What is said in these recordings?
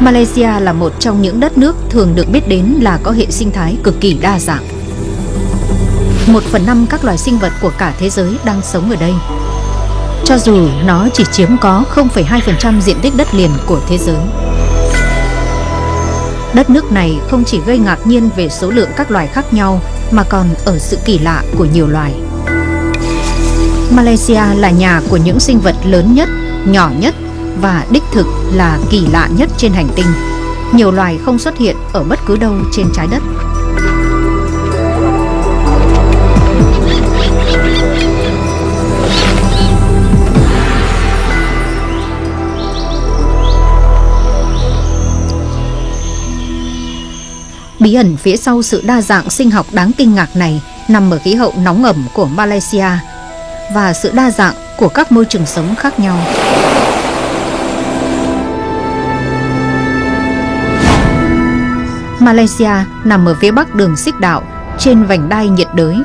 Malaysia là một trong những đất nước thường được biết đến là có hệ sinh thái cực kỳ đa dạng. Một phần năm các loài sinh vật của cả thế giới đang sống ở đây. Cho dù nó chỉ chiếm có 0,2% diện tích đất liền của thế giới. Đất nước này không chỉ gây ngạc nhiên về số lượng các loài khác nhau mà còn ở sự kỳ lạ của nhiều loài. Malaysia là nhà của những sinh vật lớn nhất, nhỏ nhất và đích thực là kỳ lạ nhất trên hành tinh. Nhiều loài không xuất hiện ở bất cứ đâu trên trái đất. Bí ẩn phía sau sự đa dạng sinh học đáng kinh ngạc này nằm ở khí hậu nóng ẩm của Malaysia và sự đa dạng của các môi trường sống khác nhau. Malaysia nằm ở phía bắc đường xích đạo trên vành đai nhiệt đới,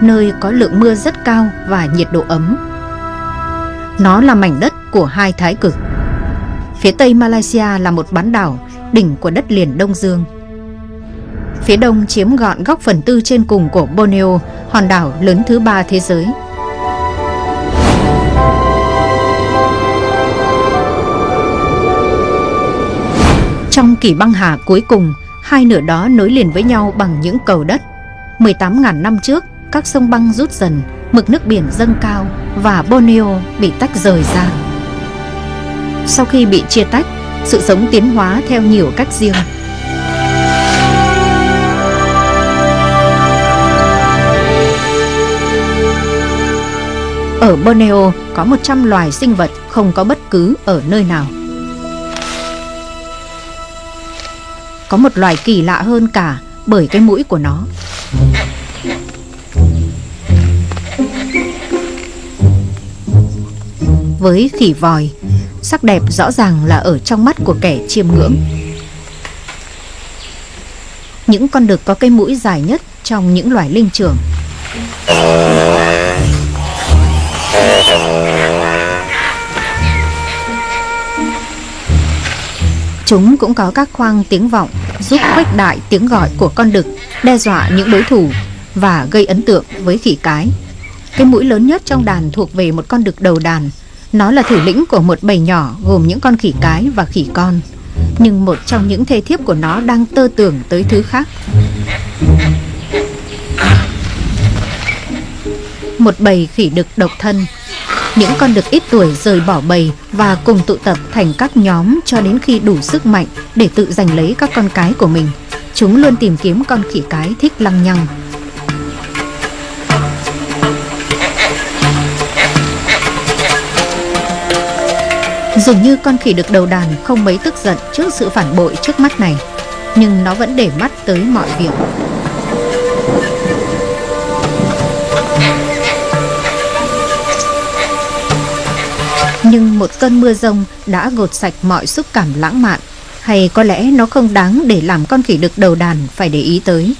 nơi có lượng mưa rất cao và nhiệt độ ấm. Nó là mảnh đất của hai thái cực. Phía tây Malaysia là một bán đảo, đỉnh của đất liền Đông Dương. Phía đông chiếm gọn góc phần tư trên cùng của Borneo, hòn đảo lớn thứ ba thế giới. Trong kỳ băng hà cuối cùng, hai nửa đó nối liền với nhau bằng những cầu đất. 18.000 năm trước, các sông băng rút dần, mực nước biển dâng cao và Borneo bị tách rời ra. Sau khi bị chia tách, sự sống tiến hóa theo nhiều cách riêng. Ở Borneo có 100 loài sinh vật không có bất cứ ở nơi nào. Có một loài kỳ lạ hơn cả bởi cái mũi của nó. Với khỉ vòi, sắc đẹp rõ ràng là ở trong mắt của kẻ chiêm ngưỡng. Những con đực có cái mũi dài nhất trong những loài linh trưởng. Chúng cũng có các khoang tiếng vọng giúp khuếch đại tiếng gọi của con đực, đe dọa những đối thủ và gây ấn tượng với khỉ cái. Cái mũi lớn nhất trong đàn thuộc về một con đực đầu đàn. Nó là thủ lĩnh của một bầy nhỏ gồm những con khỉ cái và khỉ con. Nhưng một trong những thê thiếp của nó đang tơ tưởng tới thứ khác. Một bầy khỉ đực độc thân những con đực ít tuổi rời bỏ bầy và cùng tụ tập thành các nhóm cho đến khi đủ sức mạnh để tự giành lấy các con cái của mình. Chúng luôn tìm kiếm con khỉ cái thích lăng nhăng. Dường như con khỉ được đầu đàn không mấy tức giận trước sự phản bội trước mắt này, nhưng nó vẫn để mắt tới mọi việc. Nhưng một cơn mưa rông đã gột sạch mọi xúc cảm lãng mạn. Hay có lẽ nó không đáng để làm con khỉ đực đầu đàn phải để ý tới.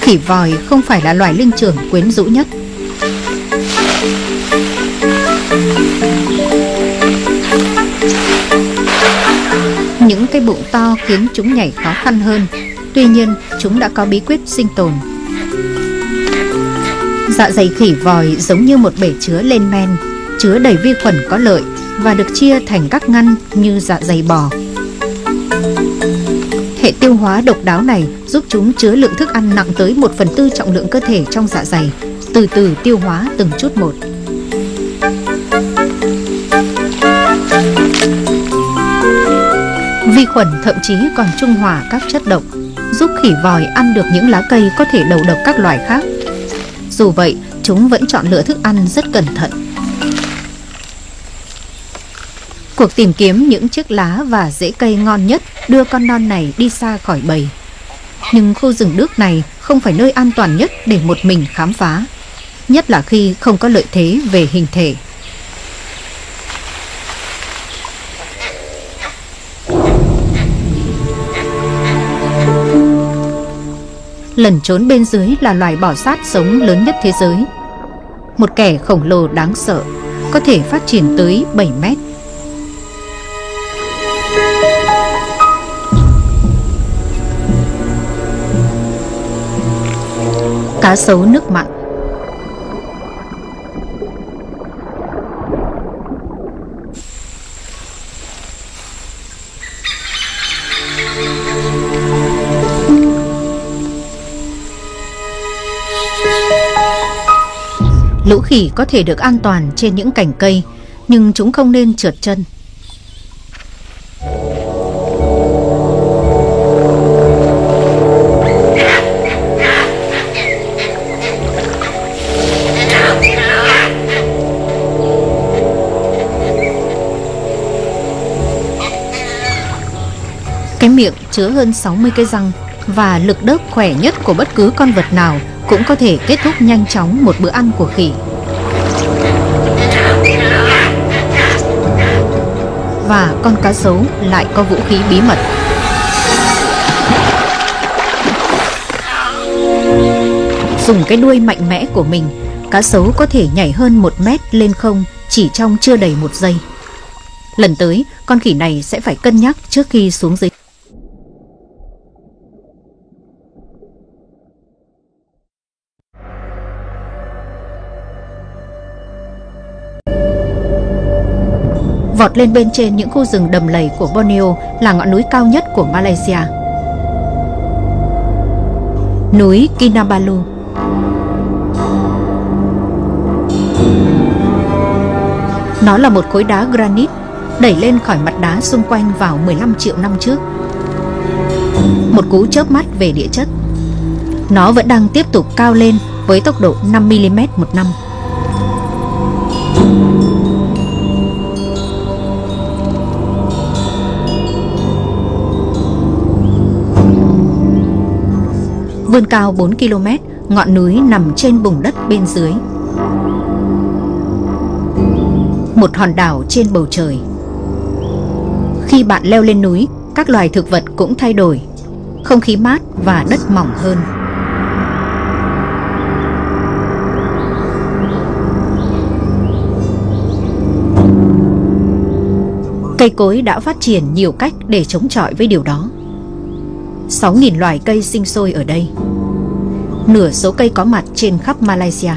Khỉ vòi không phải là loài linh trưởng quyến rũ nhất. Những cái bụng to khiến chúng nhảy khó khăn hơn. Tuy nhiên, chúng đã có bí quyết sinh tồn. Dạ dày khỉ vòi giống như một bể chứa lên men, Chứa đầy vi khuẩn có lợi Và được chia thành các ngăn như dạ dày bò. Hệ tiêu hóa độc đáo này giúp chúng chứa lượng thức ăn nặng tới 1 phần tư trọng lượng cơ thể trong dạ dày, Từ từ tiêu hóa từng chút một. Vi khuẩn thậm chí còn trung hòa các chất độc, giúp khỉ vòi ăn được những lá cây có thể đầu độc các loài khác. Dù vậy, chúng vẫn chọn lựa thức ăn rất cẩn thận. Cuộc tìm kiếm những chiếc lá và rễ cây ngon nhất đưa con non này đi xa khỏi bầy. Nhưng khu rừng nước này không phải nơi an toàn nhất để một mình khám phá, nhất là khi không có lợi thế về hình thể. Lẩn trốn bên dưới là loài bò sát sống lớn nhất thế giới. Một kẻ khổng lồ đáng sợ Có thể phát triển tới 7 mét. Cá sấu nước mặn khỉ có thể được an toàn trên những cành cây, nhưng chúng không nên trượt chân. Cái miệng chứa hơn 60 cái răng và lực đớp khỏe nhất của bất cứ con vật nào cũng có thể kết thúc nhanh chóng một bữa ăn của khỉ. Và con cá sấu lại có vũ khí bí mật. Dùng cái đuôi mạnh mẽ của mình, cá sấu có thể nhảy hơn một mét lên không chỉ trong chưa đầy một giây. Lần tới, con khỉ này sẽ phải cân nhắc trước khi xuống dưới. Vọt lên bên trên những khu rừng đầm lầy của Borneo, là ngọn núi cao nhất của Malaysia. Núi Kinabalu Nó là một khối đá granite đẩy lên khỏi mặt đá xung quanh vào 15 triệu năm trước. Một cú chớp mắt về địa chất. Nó vẫn đang tiếp tục cao lên với tốc độ 5mm một năm. Vươn cao 4 km, ngọn núi nằm trên bùng đất bên dưới. Một hòn đảo trên bầu trời. Khi bạn leo lên núi, các loài thực vật cũng thay đổi. Không khí mát và đất mỏng hơn. Cây cối đã phát triển nhiều cách để chống chọi với điều đó. 6.000 loài cây sinh sôi ở đây. Nửa số cây có mặt trên khắp Malaysia.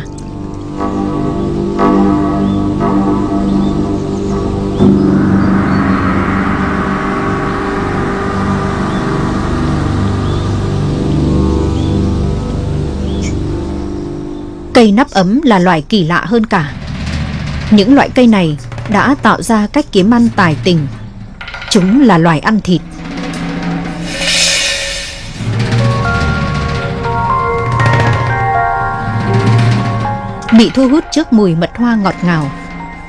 Cây nắp ấm là loài kỳ lạ hơn cả. Những loại cây này đã tạo ra cách kiếm ăn tài tình. Chúng là loài ăn thịt. Bị thu hút trước mùi mật hoa ngọt ngào.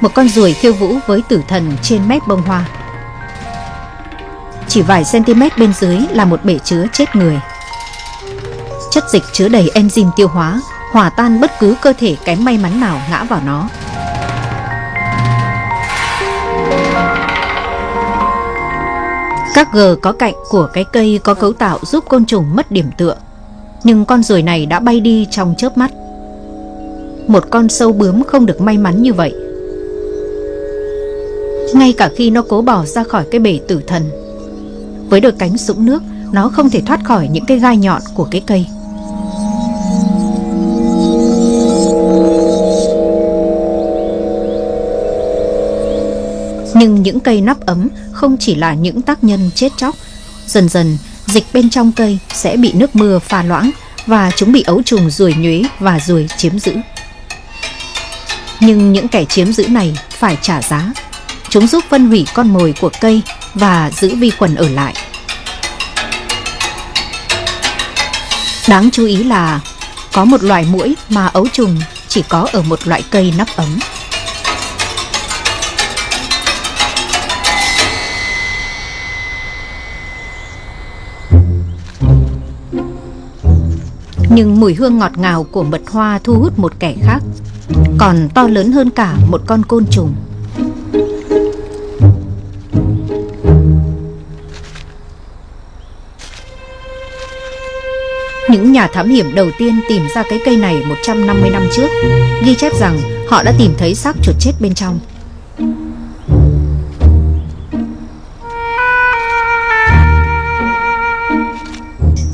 Một con ruồi khiêu vũ với tử thần trên mép bông hoa. Chỉ vài cm bên dưới là một bể chứa chết người. Chất dịch chứa đầy enzyme tiêu hóa, Hòa tan bất cứ cơ thể kém may mắn nào ngã vào nó. Các gờ có cạnh của cái cây có cấu tạo giúp côn trùng mất điểm tựa. Nhưng con ruồi này đã bay đi trong chớp mắt một con sâu bướm không được may mắn như vậy. Ngay cả khi nó cố bỏ ra khỏi cái bể tử thần, Với đôi cánh sũng nước, Nó không thể thoát khỏi những cái gai nhọn của cái cây. Nhưng những cây nắp ấm không chỉ là những tác nhân chết chóc, Dần dần, dịch bên trong cây sẽ bị nước mưa pha loãng Và chúng bị ấu trùng ruồi nhuế và ruồi chiếm giữ nhưng những kẻ chiếm giữ này phải trả giá. Chúng giúp phân hủy con mồi của cây và giữ vi khuẩn ở lại. Đáng chú ý là có một loại muỗi mà ấu trùng chỉ có ở một loại cây nắp ấm. Nhưng mùi hương ngọt ngào của mật hoa thu hút một kẻ khác còn to lớn hơn cả một con côn trùng. Những nhà thám hiểm đầu tiên tìm ra cái cây này 150 năm trước, ghi chép rằng họ đã tìm thấy xác chuột chết bên trong.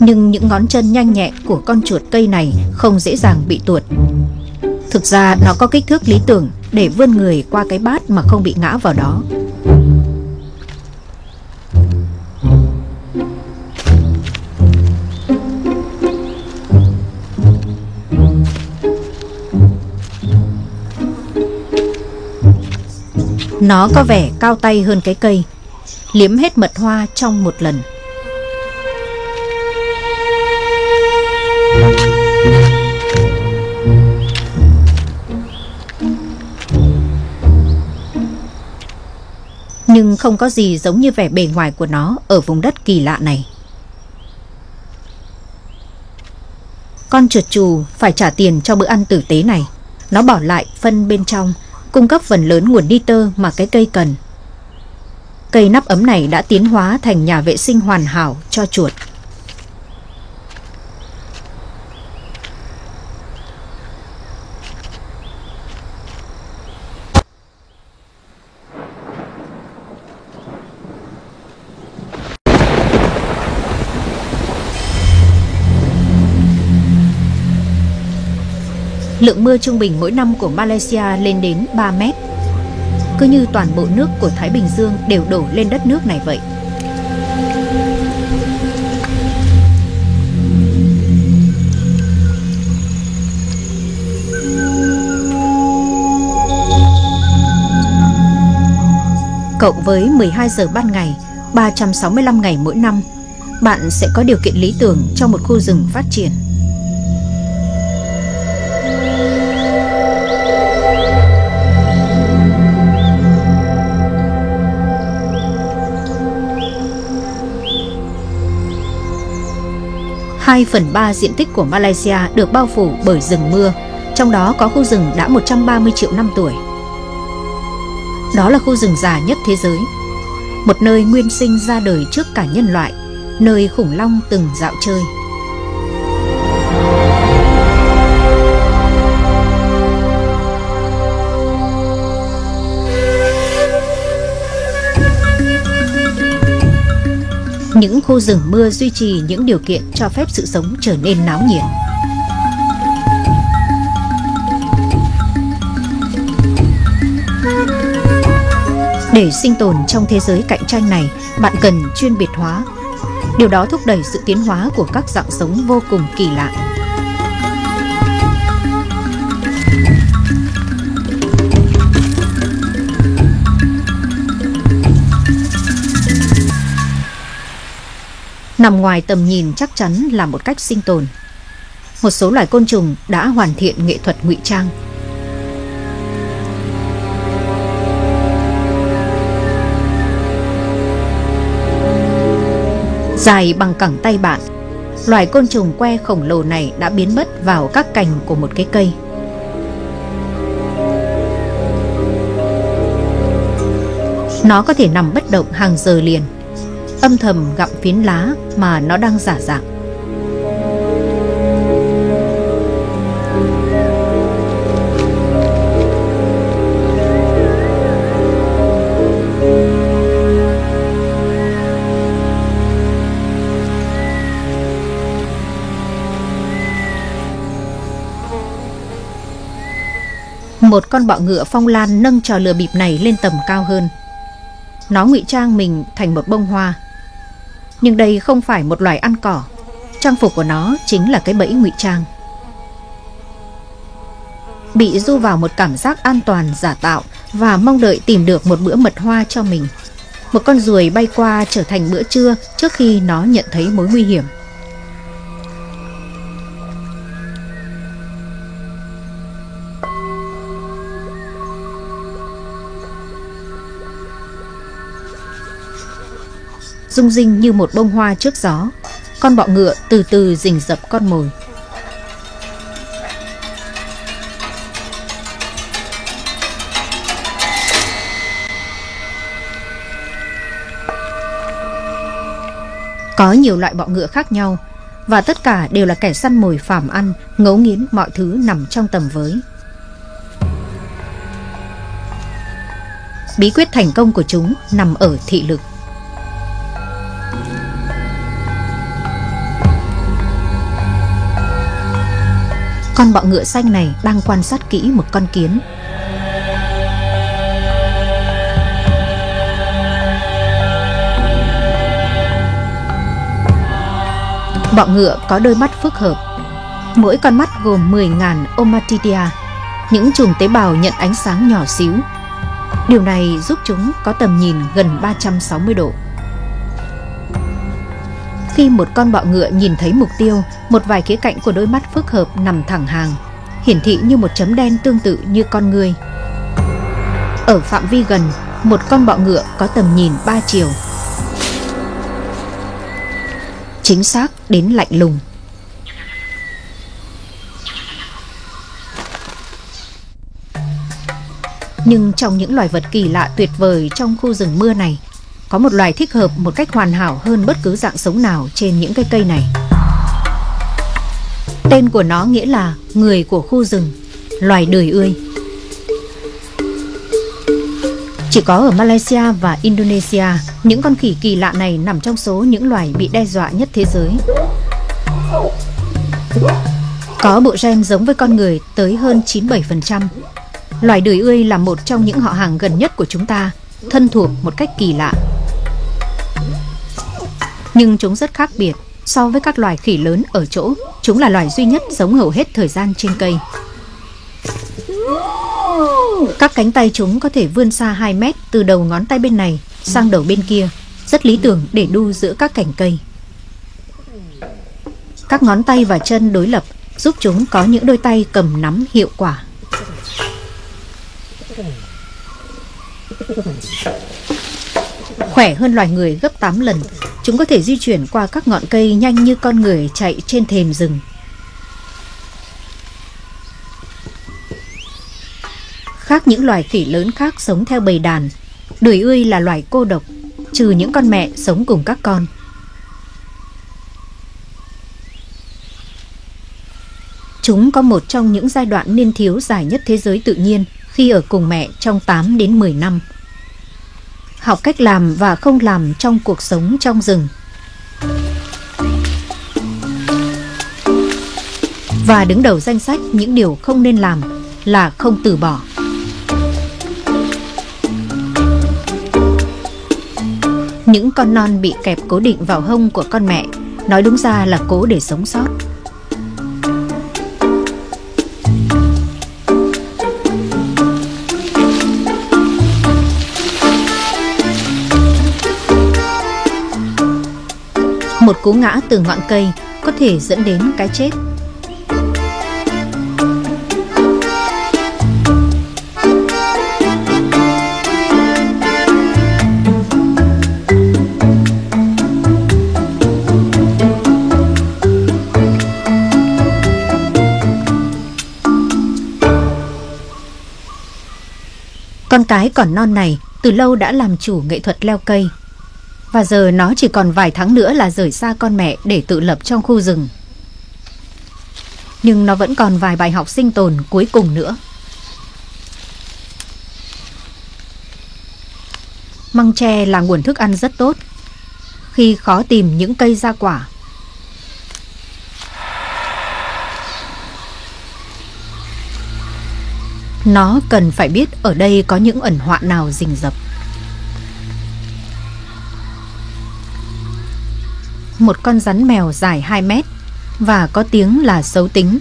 Nhưng những ngón chân nhanh nhẹ của con chuột cây này không dễ dàng bị tuột. Thực ra nó có kích thước lý tưởng để vươn người qua cái bát mà không bị ngã vào đó. Nó có vẻ cao tay hơn cái cây, Liếm hết mật hoa trong một lần Nhưng không có gì giống như vẻ bề ngoài của nó ở vùng đất kỳ lạ này. Con chuột chù phải trả tiền cho bữa ăn tử tế này. Nó bỏ lại phân bên trong, cung cấp phần lớn nguồn nitơ mà cái cây cần. Cây nắp ấm này đã tiến hóa thành nhà vệ sinh hoàn hảo cho chuột. Lượng mưa trung bình mỗi năm của Malaysia lên đến 3 mét. Cứ như toàn bộ nước của Thái Bình Dương đều đổ lên đất nước này vậy. Cộng với 12 giờ ban ngày, 365 ngày mỗi năm, bạn sẽ có điều kiện lý tưởng cho một khu rừng phát triển. Hai phần ba diện tích của Malaysia được bao phủ bởi rừng mưa, trong đó có khu rừng đã 130 triệu năm tuổi. Đó là khu rừng già nhất thế giới, một nơi nguyên sinh ra đời trước cả nhân loại, nơi khủng long từng dạo chơi. Những khu rừng mưa duy trì những điều kiện cho phép sự sống trở nên náo nhiệt. Để sinh tồn trong thế giới cạnh tranh này, bạn cần chuyên biệt hóa. Điều đó thúc đẩy sự tiến hóa của các dạng sống vô cùng kỳ lạ. Nằm ngoài tầm nhìn chắc chắn là một cách sinh tồn. Một số loài côn trùng đã hoàn thiện nghệ thuật ngụy trang. Dài bằng cẳng tay bạn, loài côn trùng que khổng lồ này đã biến mất vào các cành của một cái cây. Nó có thể nằm bất động hàng giờ liền âm thầm gặm phiến lá mà nó đang giả dạng. Một con bọ ngựa phong lan nâng trò lừa bịp này lên tầm cao hơn. Nó ngụy trang mình thành một bông hoa nhưng đây không phải một loài ăn cỏ. Trang phục của nó chính là cái bẫy ngụy trang. Bị du vào một cảm giác an toàn, giả tạo Và mong đợi tìm được một bữa mật hoa cho mình. Một con ruồi bay qua trở thành bữa trưa Trước khi nó nhận thấy mối nguy hiểm. Rung rinh như một bông hoa trước gió. Con bọ ngựa từ từ rình rập con mồi. Có nhiều loại bọ ngựa khác nhau. và tất cả đều là kẻ săn mồi phàm ăn, ngấu nghiến mọi thứ nằm trong tầm với. Bí quyết thành công của chúng nằm ở thị lực. Con bọ ngựa xanh này đang quan sát kỹ một con kiến. Bọ ngựa có đôi mắt phức hợp. Mỗi con mắt gồm 10.000 omatidia, những chùm tế bào nhận ánh sáng nhỏ xíu. Điều này giúp chúng có tầm nhìn gần 360 độ. Khi một con bọ ngựa nhìn thấy mục tiêu, một vài khía cạnh của đôi mắt phức hợp nằm thẳng hàng, hiển thị như một chấm đen tương tự như con người. Ở phạm vi gần, một con bọ ngựa có tầm nhìn 3 chiều. Chính xác đến lạnh lùng. Nhưng trong những loài vật kỳ lạ tuyệt vời trong khu rừng mưa này có một loài thích hợp một cách hoàn hảo hơn bất cứ dạng sống nào trên những cây cây này. Tên của nó nghĩa là người của khu rừng, loài đời ươi. Chỉ có ở Malaysia và Indonesia, những con khỉ kỳ lạ này nằm trong số những loài bị đe dọa nhất thế giới. Có bộ gen giống với con người tới hơn 97%. Loài đời ươi là một trong những họ hàng gần nhất của chúng ta, thân thuộc một cách kỳ lạ nhưng chúng rất khác biệt so với các loài khỉ lớn ở chỗ chúng là loài duy nhất sống hầu hết thời gian trên cây. Các cánh tay chúng có thể vươn xa 2 mét từ đầu ngón tay bên này sang đầu bên kia, rất lý tưởng để đu giữa các cành cây. Các ngón tay và chân đối lập giúp chúng có những đôi tay cầm nắm hiệu quả. Khỏe hơn loài người gấp 8 lần Chúng có thể di chuyển qua các ngọn cây nhanh như con người chạy trên thềm rừng. Khác những loài khỉ lớn khác sống theo bầy đàn, đuổi ươi là loài cô độc, trừ những con mẹ sống cùng các con. Chúng có một trong những giai đoạn niên thiếu dài nhất thế giới tự nhiên khi ở cùng mẹ trong 8 đến 10 năm học cách làm và không làm trong cuộc sống trong rừng. Và đứng đầu danh sách những điều không nên làm là không từ bỏ. Những con non bị kẹp cố định vào hông của con mẹ, nói đúng ra là cố để sống sót. Một cú ngã từ ngọn cây có thể dẫn đến cái chết. Con cái còn non này từ lâu đã làm chủ nghệ thuật leo cây và giờ nó chỉ còn vài tháng nữa là rời xa con mẹ để tự lập trong khu rừng. Nhưng nó vẫn còn vài bài học sinh tồn cuối cùng nữa. Măng tre là nguồn thức ăn rất tốt. Khi khó tìm những cây ra quả, Nó cần phải biết ở đây có những ẩn họa nào rình rập. Một con rắn mèo dài 2 mét và có tiếng là xấu tính.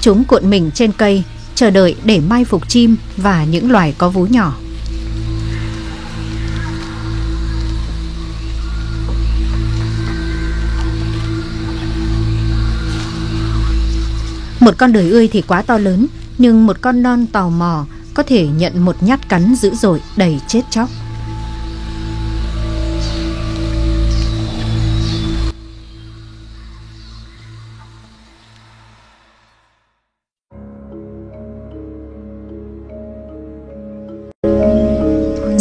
Chúng cuộn mình trên cây, chờ đợi để mai phục chim và những loài có vú nhỏ. Một con đời ươi thì quá to lớn, nhưng một con non tò mò có thể nhận một nhát cắn dữ dội đầy chết chóc.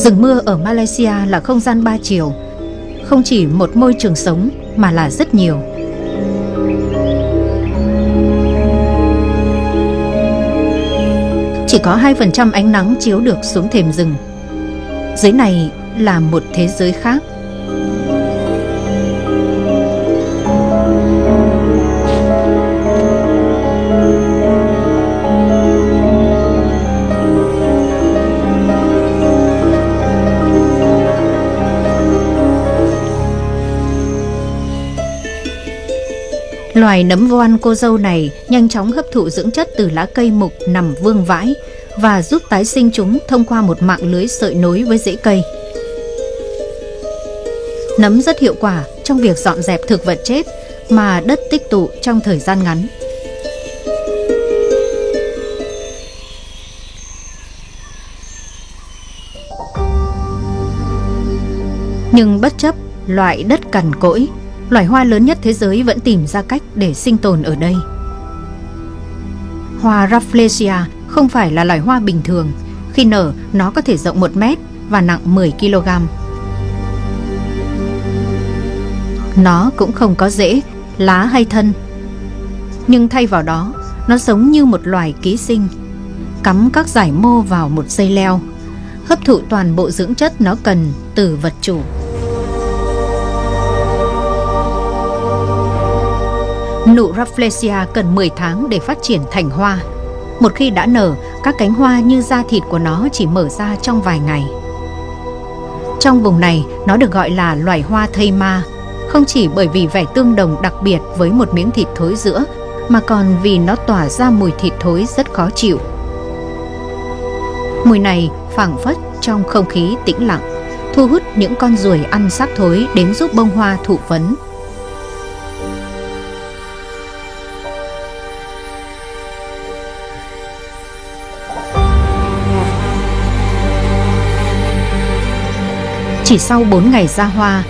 Rừng mưa ở Malaysia là không gian ba chiều, không chỉ một môi trường sống mà là rất nhiều. Chỉ có 2% ánh nắng chiếu được xuống thềm rừng. Dưới này là một thế giới khác. Loài nấm voan cô dâu này nhanh chóng hấp thụ dưỡng chất từ lá cây mục nằm vương vãi và giúp tái sinh chúng thông qua một mạng lưới sợi nối với rễ cây. Nấm rất hiệu quả trong việc dọn dẹp thực vật chết mà đất tích tụ trong thời gian ngắn. Nhưng bất chấp loại đất cằn cỗi loài hoa lớn nhất thế giới vẫn tìm ra cách để sinh tồn ở đây. Hoa Rafflesia không phải là loài hoa bình thường. Khi nở, nó có thể rộng 1 mét và nặng 10 kg. Nó cũng không có rễ, lá hay thân. Nhưng thay vào đó, nó giống như một loài ký sinh, cắm các giải mô vào một dây leo, hấp thụ toàn bộ dưỡng chất nó cần từ vật chủ. Nụ Rafflesia cần 10 tháng để phát triển thành hoa. Một khi đã nở, các cánh hoa như da thịt của nó chỉ mở ra trong vài ngày. Trong vùng này, nó được gọi là loài hoa thây ma, không chỉ bởi vì vẻ tương đồng đặc biệt với một miếng thịt thối giữa, mà còn vì nó tỏa ra mùi thịt thối rất khó chịu. Mùi này phảng phất trong không khí tĩnh lặng, thu hút những con ruồi ăn xác thối đến giúp bông hoa thụ phấn Chỉ sau 4 ngày ra hoa,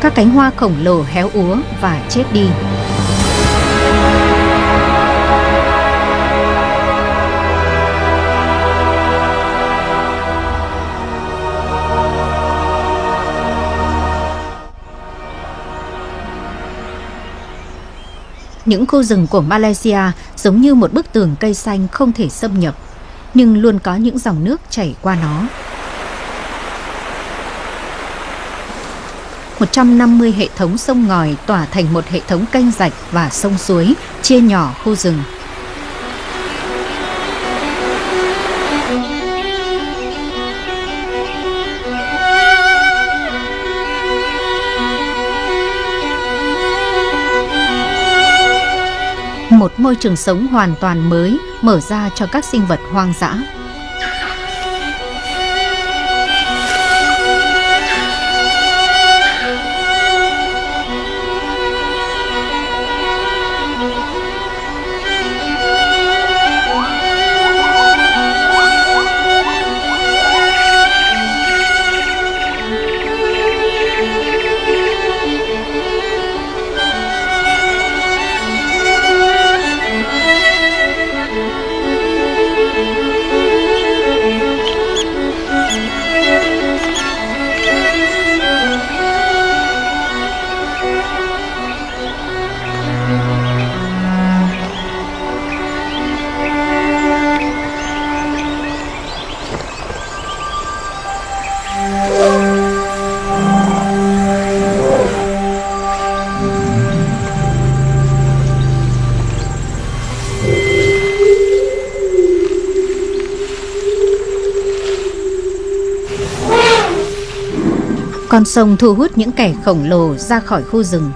các cánh hoa khổng lồ héo úa và chết đi. Những khu rừng của Malaysia giống như một bức tường cây xanh không thể xâm nhập, nhưng luôn có những dòng nước chảy qua nó. 150 hệ thống sông ngòi tỏa thành một hệ thống canh rạch và sông suối, chia nhỏ khu rừng. Một môi trường sống hoàn toàn mới mở ra cho các sinh vật hoang dã. Con sông thu hút những kẻ khổng lồ ra khỏi khu rừng.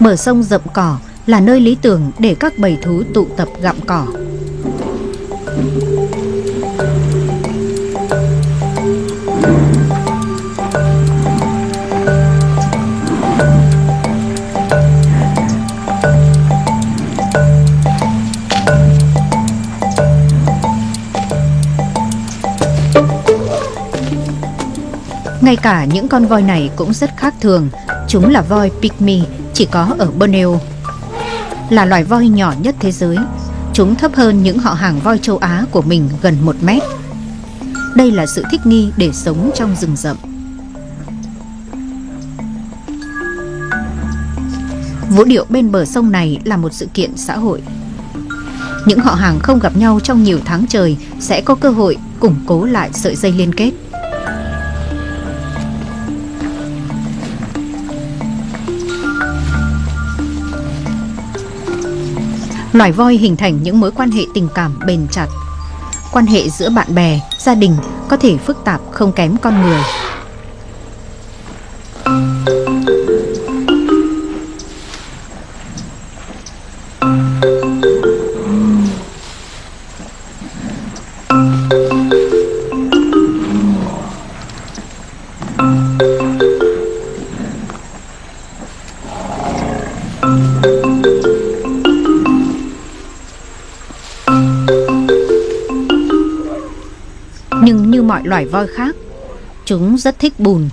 Bờ sông rậm cỏ là nơi lý tưởng để các bầy thú tụ tập gặm cỏ. Ngay cả những con voi này cũng rất khác thường. Chúng là voi pygmy, chỉ có ở Borneo. Là loài voi nhỏ nhất thế giới. Chúng thấp hơn những họ hàng voi châu Á của mình gần 1 mét. Đây là sự thích nghi để sống trong rừng rậm. Vũ điệu bên bờ sông này là một sự kiện xã hội. Những họ hàng không gặp nhau trong nhiều tháng trời sẽ có cơ hội củng cố lại sợi dây liên kết. Loài voi hình thành những mối quan hệ tình cảm bền chặt. Quan hệ giữa bạn bè, gia đình có thể phức tạp không kém con người. Loài voi khác, chúng rất thích bùn.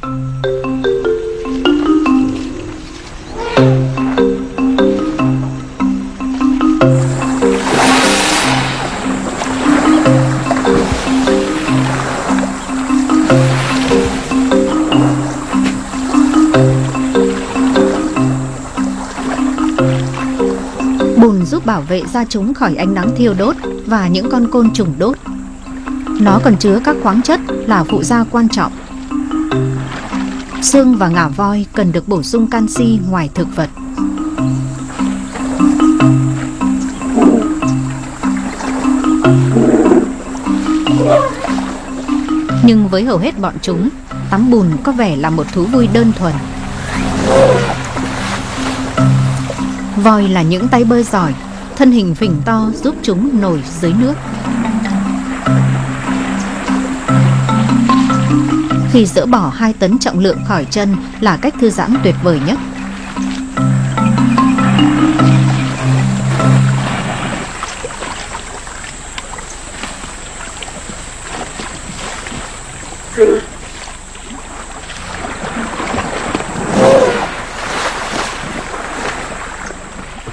Bùn giúp bảo vệ da chúng khỏi ánh nắng thiêu đốt và những con côn trùng đốt. Nó còn chứa các khoáng chất là phụ gia quan trọng. Xương và ngả voi cần được bổ sung canxi ngoài thực vật. Nhưng với hầu hết bọn chúng, tắm bùn có vẻ là một thú vui đơn thuần. Voi là những tay bơi giỏi, thân hình phình to giúp chúng nổi dưới nước. Thì dỡ bỏ hai tấn trọng lượng khỏi chân là cách thư giãn tuyệt vời nhất.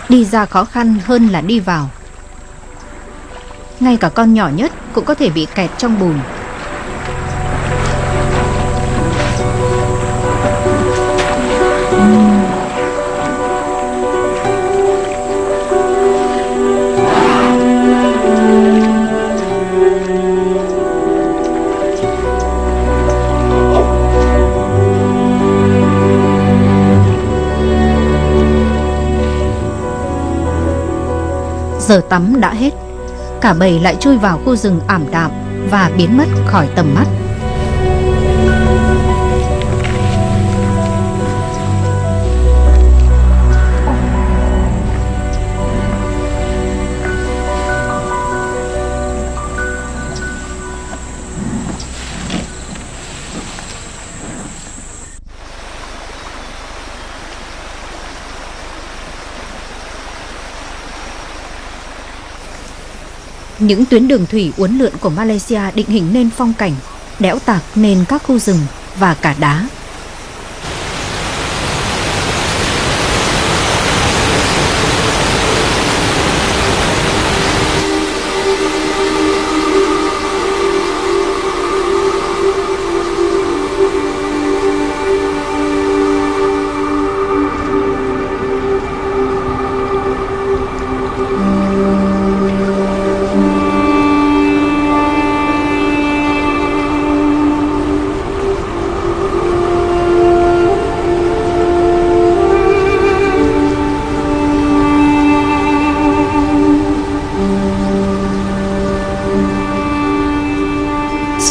Đi ra khó khăn hơn là đi vào. Ngay cả con nhỏ nhất cũng có thể bị kẹt trong bùn. Giờ tắm đã hết. Cả bầy lại chui vào khu rừng ảm đạm Và biến mất khỏi tầm mắt. Những tuyến đường thủy uốn lượn của Malaysia định hình nên phong cảnh, đẽo tạc nên các khu rừng và cả đá.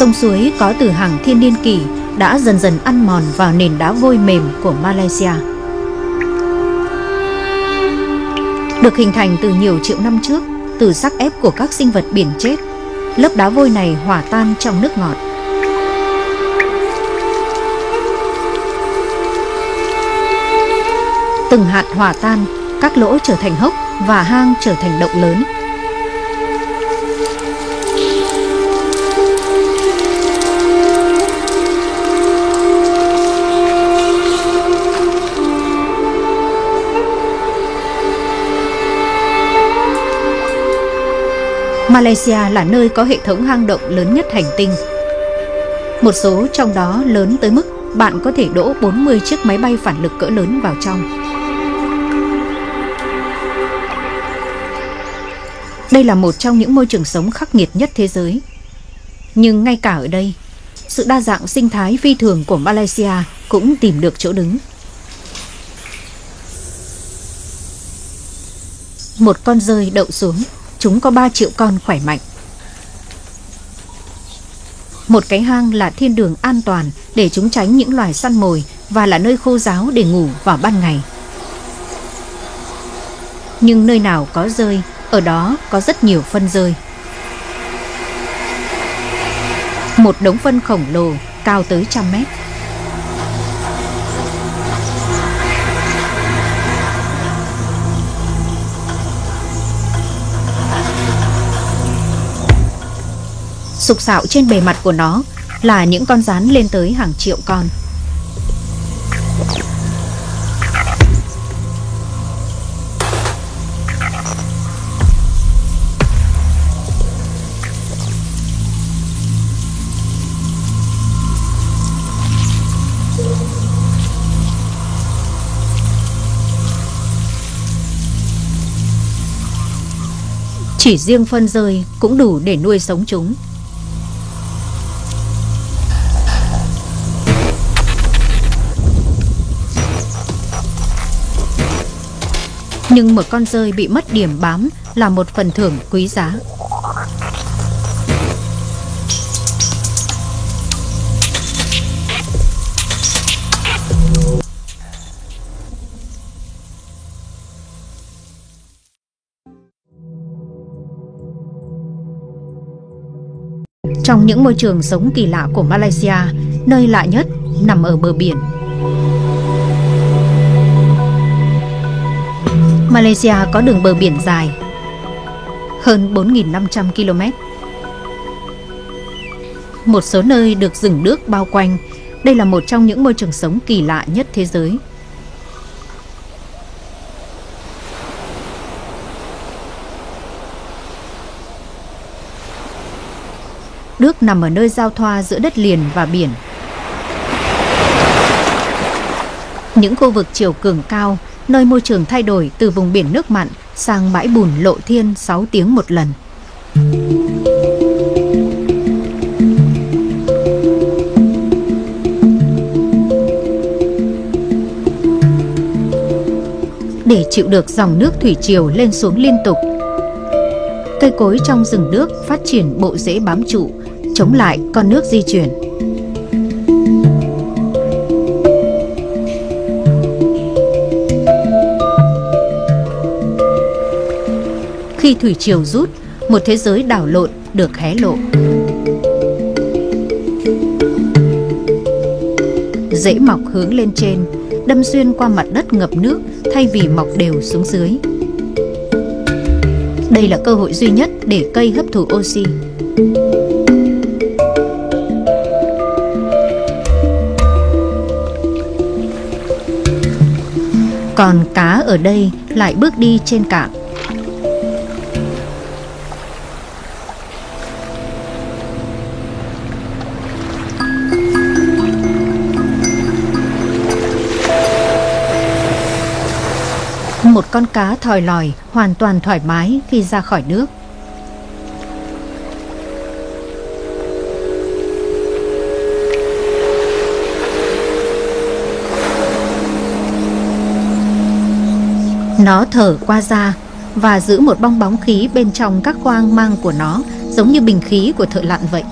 Sông suối có từ hàng thiên niên kỷ đã dần dần ăn mòn vào nền đá vôi mềm của Malaysia. Được hình thành từ nhiều triệu năm trước, từ sắc ép của các sinh vật biển chết, lớp đá vôi này hòa tan trong nước ngọt. Từng hạt hòa tan, các lỗ trở thành hốc và hang trở thành động lớn. Malaysia là nơi có hệ thống hang động lớn nhất hành tinh. Một số trong đó lớn tới mức bạn có thể đỗ 40 chiếc máy bay phản lực cỡ lớn vào trong. Đây là một trong những môi trường sống khắc nghiệt nhất thế giới. Nhưng ngay cả ở đây, sự đa dạng sinh thái phi thường của Malaysia cũng tìm được chỗ đứng. Một con rơi đậu xuống chúng có 3 triệu con khỏe mạnh. Một cái hang là thiên đường an toàn để chúng tránh những loài săn mồi và là nơi khô giáo để ngủ vào ban ngày. Nhưng nơi nào có rơi, ở đó có rất nhiều phân rơi. Một đống phân khổng lồ cao tới trăm mét. Sục sạo trên bề mặt của nó là những con rắn lên tới hàng triệu con. Chỉ riêng phân rơi cũng đủ để nuôi sống chúng. Nhưng một con rơi bị mất điểm bám là một phần thưởng quý giá. Trong những môi trường sống kỳ lạ của Malaysia, nơi lạ nhất nằm ở bờ biển. Malaysia có đường bờ biển dài hơn 4.500 km. Một số nơi được rừng nước bao quanh, đây là một trong những môi trường sống kỳ lạ nhất thế giới. Đức nằm ở nơi giao thoa giữa đất liền và biển. Những khu vực chiều cường cao, nơi môi trường thay đổi từ vùng biển nước mặn sang bãi bùn lộ thiên 6 tiếng một lần. Để chịu được dòng nước thủy triều lên xuống liên tục, cây cối trong rừng nước phát triển bộ rễ bám trụ chống lại con nước di chuyển. Khi thủy triều rút, một thế giới đảo lộn được hé lộ. Rễ mọc hướng lên trên, đâm xuyên qua mặt đất ngập nước thay vì mọc đều xuống dưới. Đây là cơ hội duy nhất để cây hấp thụ oxy. Còn cá ở đây lại bước đi trên cạn Một con cá thòi lòi, hoàn toàn thoải mái khi ra khỏi nước Nó thở qua da và giữ một bong bóng khí bên trong các khoang mang của nó, giống như bình khí của thợ lặn vậy.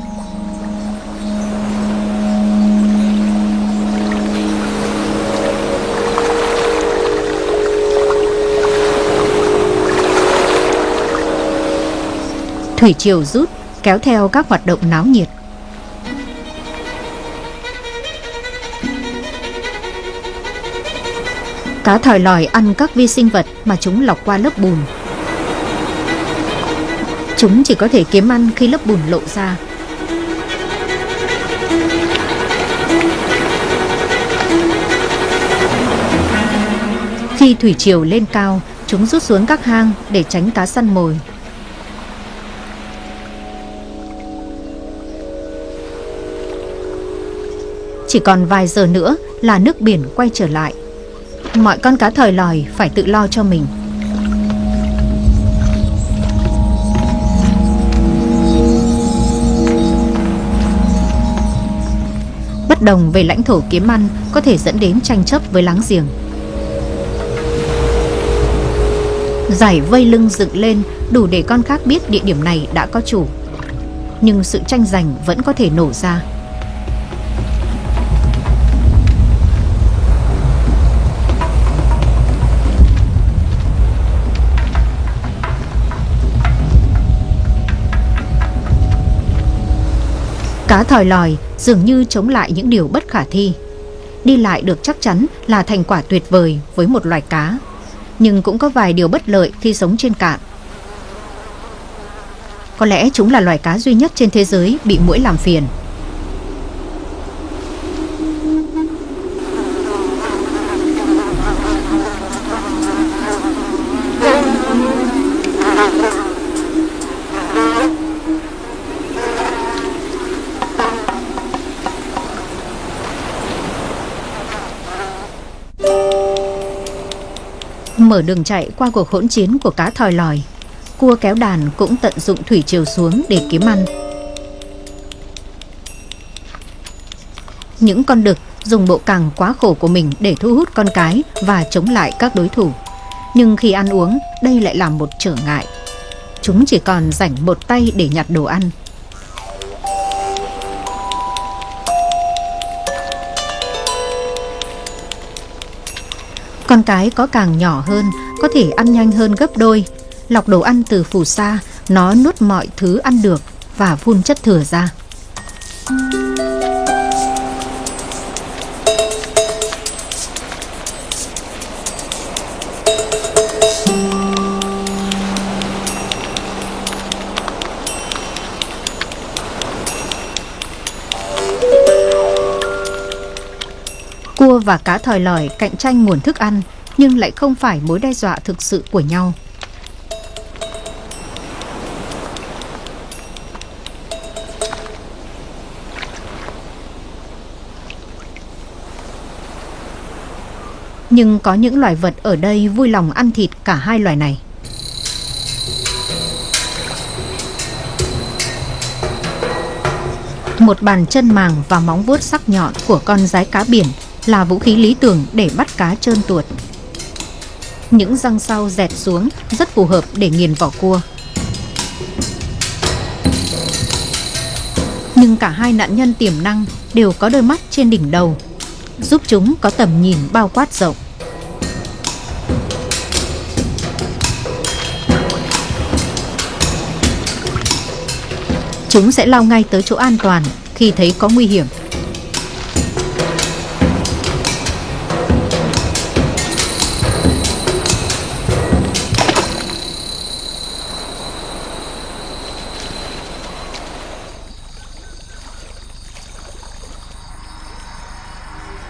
Thủy triều rút kéo theo các hoạt động náo nhiệt Cá thòi lòi ăn các vi sinh vật mà chúng lọc qua lớp bùn. Chúng chỉ có thể kiếm ăn khi lớp bùn lộ ra. Khi thủy triều lên cao, chúng rút xuống các hang để tránh cá săn mồi. Chỉ còn vài giờ nữa là nước biển quay trở lại. Mọi con cá thời lòi phải tự lo cho mình. Bất đồng về lãnh thổ kiếm ăn có thể dẫn đến tranh chấp với láng giềng. Giải vây lưng dựng lên đủ để con khác biết địa điểm này đã có chủ. Nhưng sự tranh giành vẫn có thể nổ ra. Cá thòi lòi dường như chống lại những điều bất khả thi. Đi lại được chắc chắn là thành quả tuyệt vời với một loài cá. Nhưng cũng có vài điều bất lợi khi sống trên cạn. Có lẽ chúng là loài cá duy nhất trên thế giới bị mũi làm phiền. Mở đường chạy qua cuộc hỗn chiến của cá thòi lòi. Cua kéo đàn cũng tận dụng thủy chiều xuống để kiếm ăn. Những con đực dùng bộ càng quá khổ của mình để thu hút con cái và chống lại các đối thủ. Nhưng khi ăn uống, đây lại là một trở ngại. Chúng chỉ còn rảnh một tay để nhặt đồ ăn. Con cái có càng nhỏ hơn, có thể ăn nhanh hơn gấp đôi. Lọc đồ ăn từ phù sa, nó nuốt mọi thứ ăn được và phun chất thừa ra. Và cá thòi lòi cạnh tranh nguồn thức ăn, nhưng lại không phải mối đe dọa thực sự của nhau. Nhưng có những loài vật ở đây vui lòng ăn thịt cả hai loài này. Một bàn chân màng và móng vuốt sắc nhọn của con rái cá biển là vũ khí lý tưởng để bắt cá trơn tuột. Những răng sau dẹt xuống rất phù hợp để nghiền vỏ cua. Nhưng cả hai nạn nhân tiềm năng đều có đôi mắt trên đỉnh đầu, giúp chúng có tầm nhìn bao quát rộng. Chúng sẽ lao ngay tới chỗ an toàn khi thấy có nguy hiểm.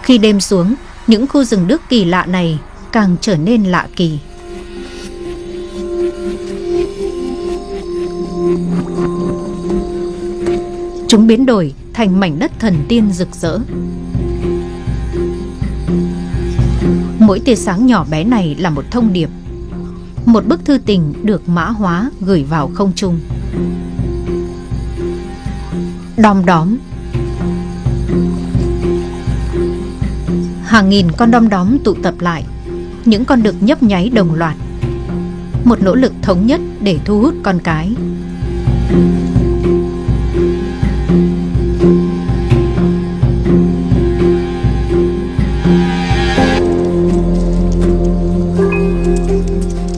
Khi đêm xuống, những khu rừng đức kỳ lạ này càng trở nên lạ kỳ. Chúng biến đổi thành mảnh đất thần tiên rực rỡ. Mỗi tia sáng nhỏ bé này là một thông điệp. Một bức thư tình được mã hóa gửi vào không trung. Đom đóm Hàng nghìn con đom đóm tụ tập lại. Những con được nhấp nháy đồng loạt. Một nỗ lực thống nhất để thu hút con cái.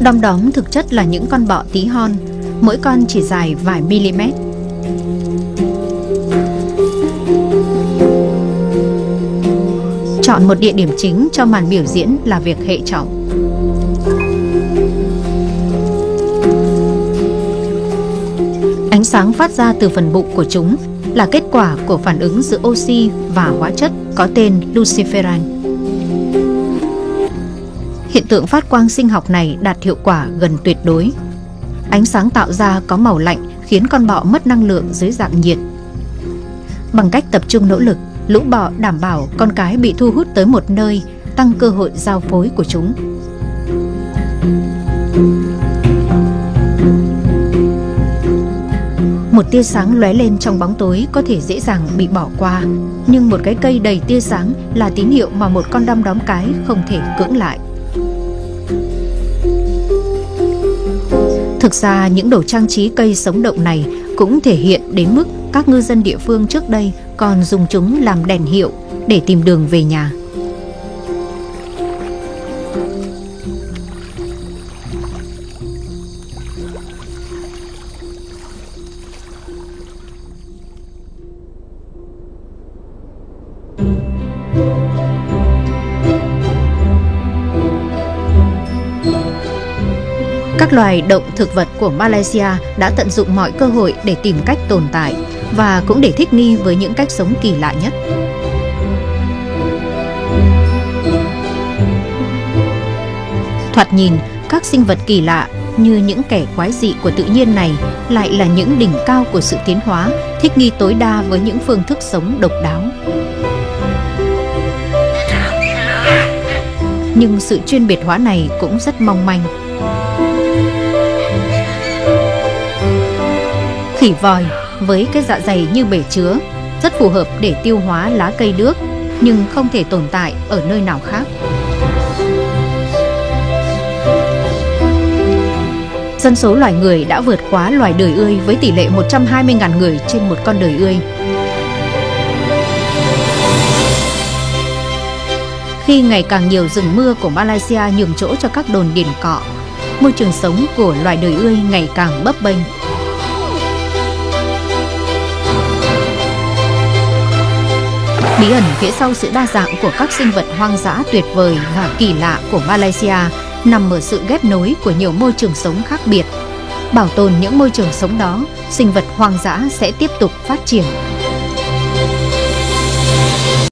Đom đóm thực chất là những con bọ tí hon, Mỗi con chỉ dài vài mm Chọn một địa điểm chính cho màn biểu diễn là việc hệ trọng. Ánh sáng phát ra từ phần bụng của chúng là kết quả của phản ứng giữa oxy và hóa chất có tên luciferin. Hiện tượng phát quang sinh học này đạt hiệu quả gần tuyệt đối. Ánh sáng tạo ra có màu lạnh khiến con bọ mất năng lượng dưới dạng nhiệt. Bằng cách tập trung nỗ lực, lũ bọ đảm bảo con cái bị thu hút tới một nơi, tăng cơ hội giao phối của chúng. Một tia sáng lóe lên trong bóng tối có thể dễ dàng bị bỏ qua, nhưng một cái cây đầy tia sáng là tín hiệu mà một con đom đóm cái không thể cưỡng lại. Thực ra những đồ trang trí cây sống động này cũng thể hiện đến mức các ngư dân địa phương trước đây còn dùng chúng làm đèn hiệu để tìm đường về nhà. Các loài động thực vật của Malaysia đã tận dụng mọi cơ hội để tìm cách tồn tại và cũng để thích nghi với những cách sống kỳ lạ nhất. Thoạt nhìn, các sinh vật kỳ lạ như những kẻ quái dị của tự nhiên này lại là những đỉnh cao của sự tiến hóa, thích nghi tối đa với những phương thức sống độc đáo. Nhưng sự chuyên biệt hóa này cũng rất mong manh Khỉ vòi với cái dạ dày như bể chứa rất phù hợp để tiêu hóa lá cây đước nhưng không thể tồn tại ở nơi nào khác. Dân số loài người đã vượt quá loài đời ươi với tỷ lệ 120.000 người trên một con đời ươi. Khi ngày càng nhiều rừng mưa của Malaysia nhường chỗ cho các đồn điền cọ, môi trường sống của loài đời ươi ngày càng bấp bênh. Bí ẩn phía sau sự đa dạng của các sinh vật hoang dã tuyệt vời và kỳ lạ của Malaysia nằm ở sự ghép nối của nhiều môi trường sống khác biệt. Bảo tồn những môi trường sống đó, sinh vật hoang dã sẽ tiếp tục phát triển